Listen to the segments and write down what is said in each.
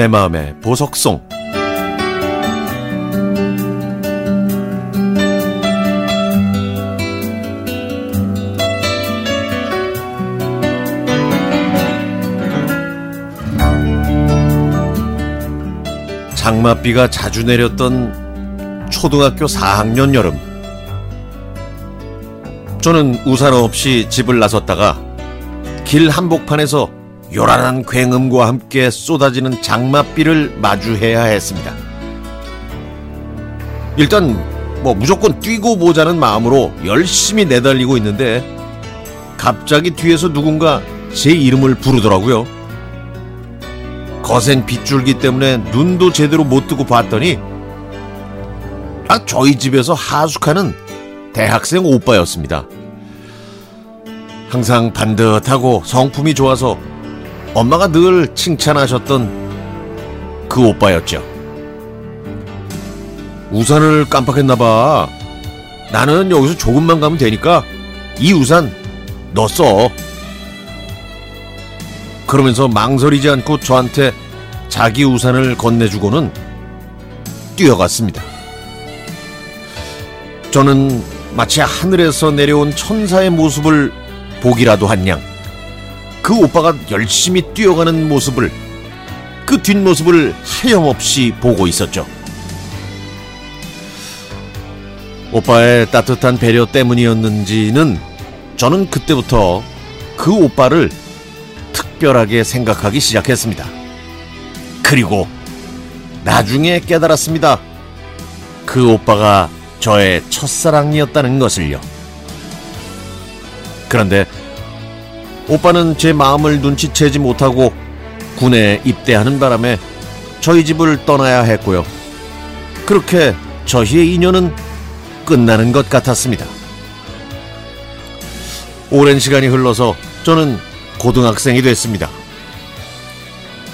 내 마음의 보석송. 장맛비가 자주 내렸던 초등학교 4학년 여름. 저는 우산 없이 집을 나섰다가 길 한복판에서 요란한 굉음과 함께 쏟아지는 장맛비를 마주해야 했습니다. 일단 뭐 무조건 뛰고 보자는 마음으로 열심히 내달리고 있는데 갑자기 뒤에서 누군가 제 이름을 부르더라고요. 거센 빗줄기 때문에 눈도 제대로 못 뜨고 봤더니 아 저희 집에서 하숙하는 대학생 오빠였습니다. 항상 반듯하고 성품이 좋아서 엄마가 늘 칭찬하셨던 그 오빠였죠. 우산을 깜빡했나봐. 나는 여기서 조금만 가면 되니까 이 우산 너 써. 그러면서 망설이지 않고 저한테 자기 우산을 건네주고는 뛰어갔습니다. 저는 마치 하늘에서 내려온 천사의 모습을 보기라도 한 양. 그 오빠가 열심히 뛰어가는 모습을, 그 뒷모습을 하염없이 보고 있었죠. 오빠의 따뜻한 배려 때문이었는지는 저는 그때부터 그 오빠를 특별하게 생각하기 시작했습니다. 그리고 나중에 깨달았습니다. 그 오빠가 저의 첫사랑이었다는 것을요. 그런데 오빠는 제 마음을 눈치채지 못하고 군에 입대하는 바람에 저희 집을 떠나야 했고요. 그렇게 저희의 인연은 끝나는 것 같았습니다. 오랜 시간이 흘러서 저는 고등학생이 됐습니다.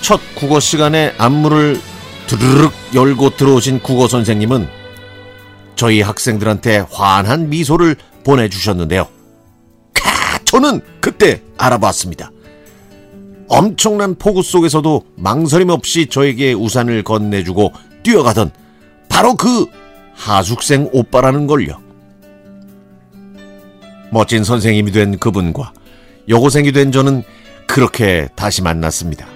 첫 국어 시간에 안무를 드르륵 열고 들어오신 국어 선생님은 저희 학생들한테 환한 미소를 보내주셨는데요. 캬, 저는 그때 알아봤습니다. 엄청난 폭우 속에서도 망설임 없이 저에게 우산을 건네주고 뛰어가던 바로 그 하숙생 오빠라는 걸요. 멋진 선생님이 된 그분과 여고생이 된 저는 그렇게 다시 만났습니다.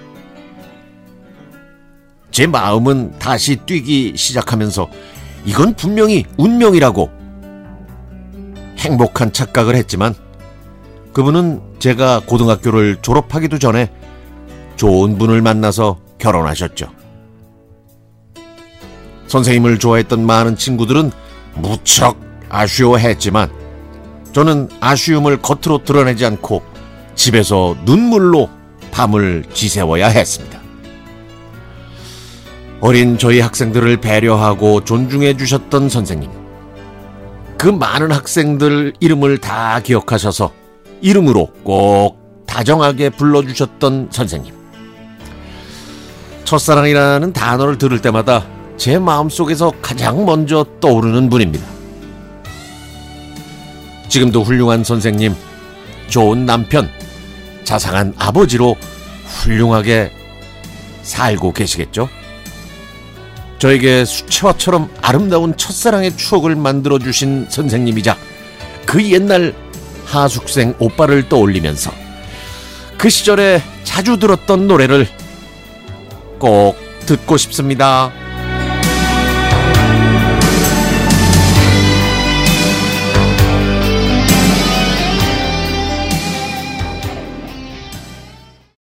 제 마음은 다시 뛰기 시작하면서 이건 분명히 운명이라고 행복한 착각을 했지만 그분은 제가 고등학교를 졸업하기도 전에 좋은 분을 만나서 결혼하셨죠. 선생님을 좋아했던 많은 친구들은 무척 아쉬워했지만 저는 아쉬움을 겉으로 드러내지 않고 집에서 눈물로 밤을 지새워야 했습니다. 어린 저희 학생들을 배려하고 존중해 주셨던 선생님. 그 많은 학생들 이름을 다 기억하셔서 이름으로 꼭 다정하게 불러주셨던 선생님. 첫사랑이라는 단어를 들을 때마다 제 마음속에서 가장 먼저 떠오르는 분입니다. 지금도 훌륭한 선생님, 좋은 남편, 자상한 아버지로 훌륭하게 살고 계시겠죠? 저에게 수채화처럼 아름다운 첫사랑의 추억을 만들어 주신 선생님이자 그 옛날 하숙생 오빠를 떠올리면서 그 시절에 자주 들었던 노래를 꼭 듣고 싶습니다.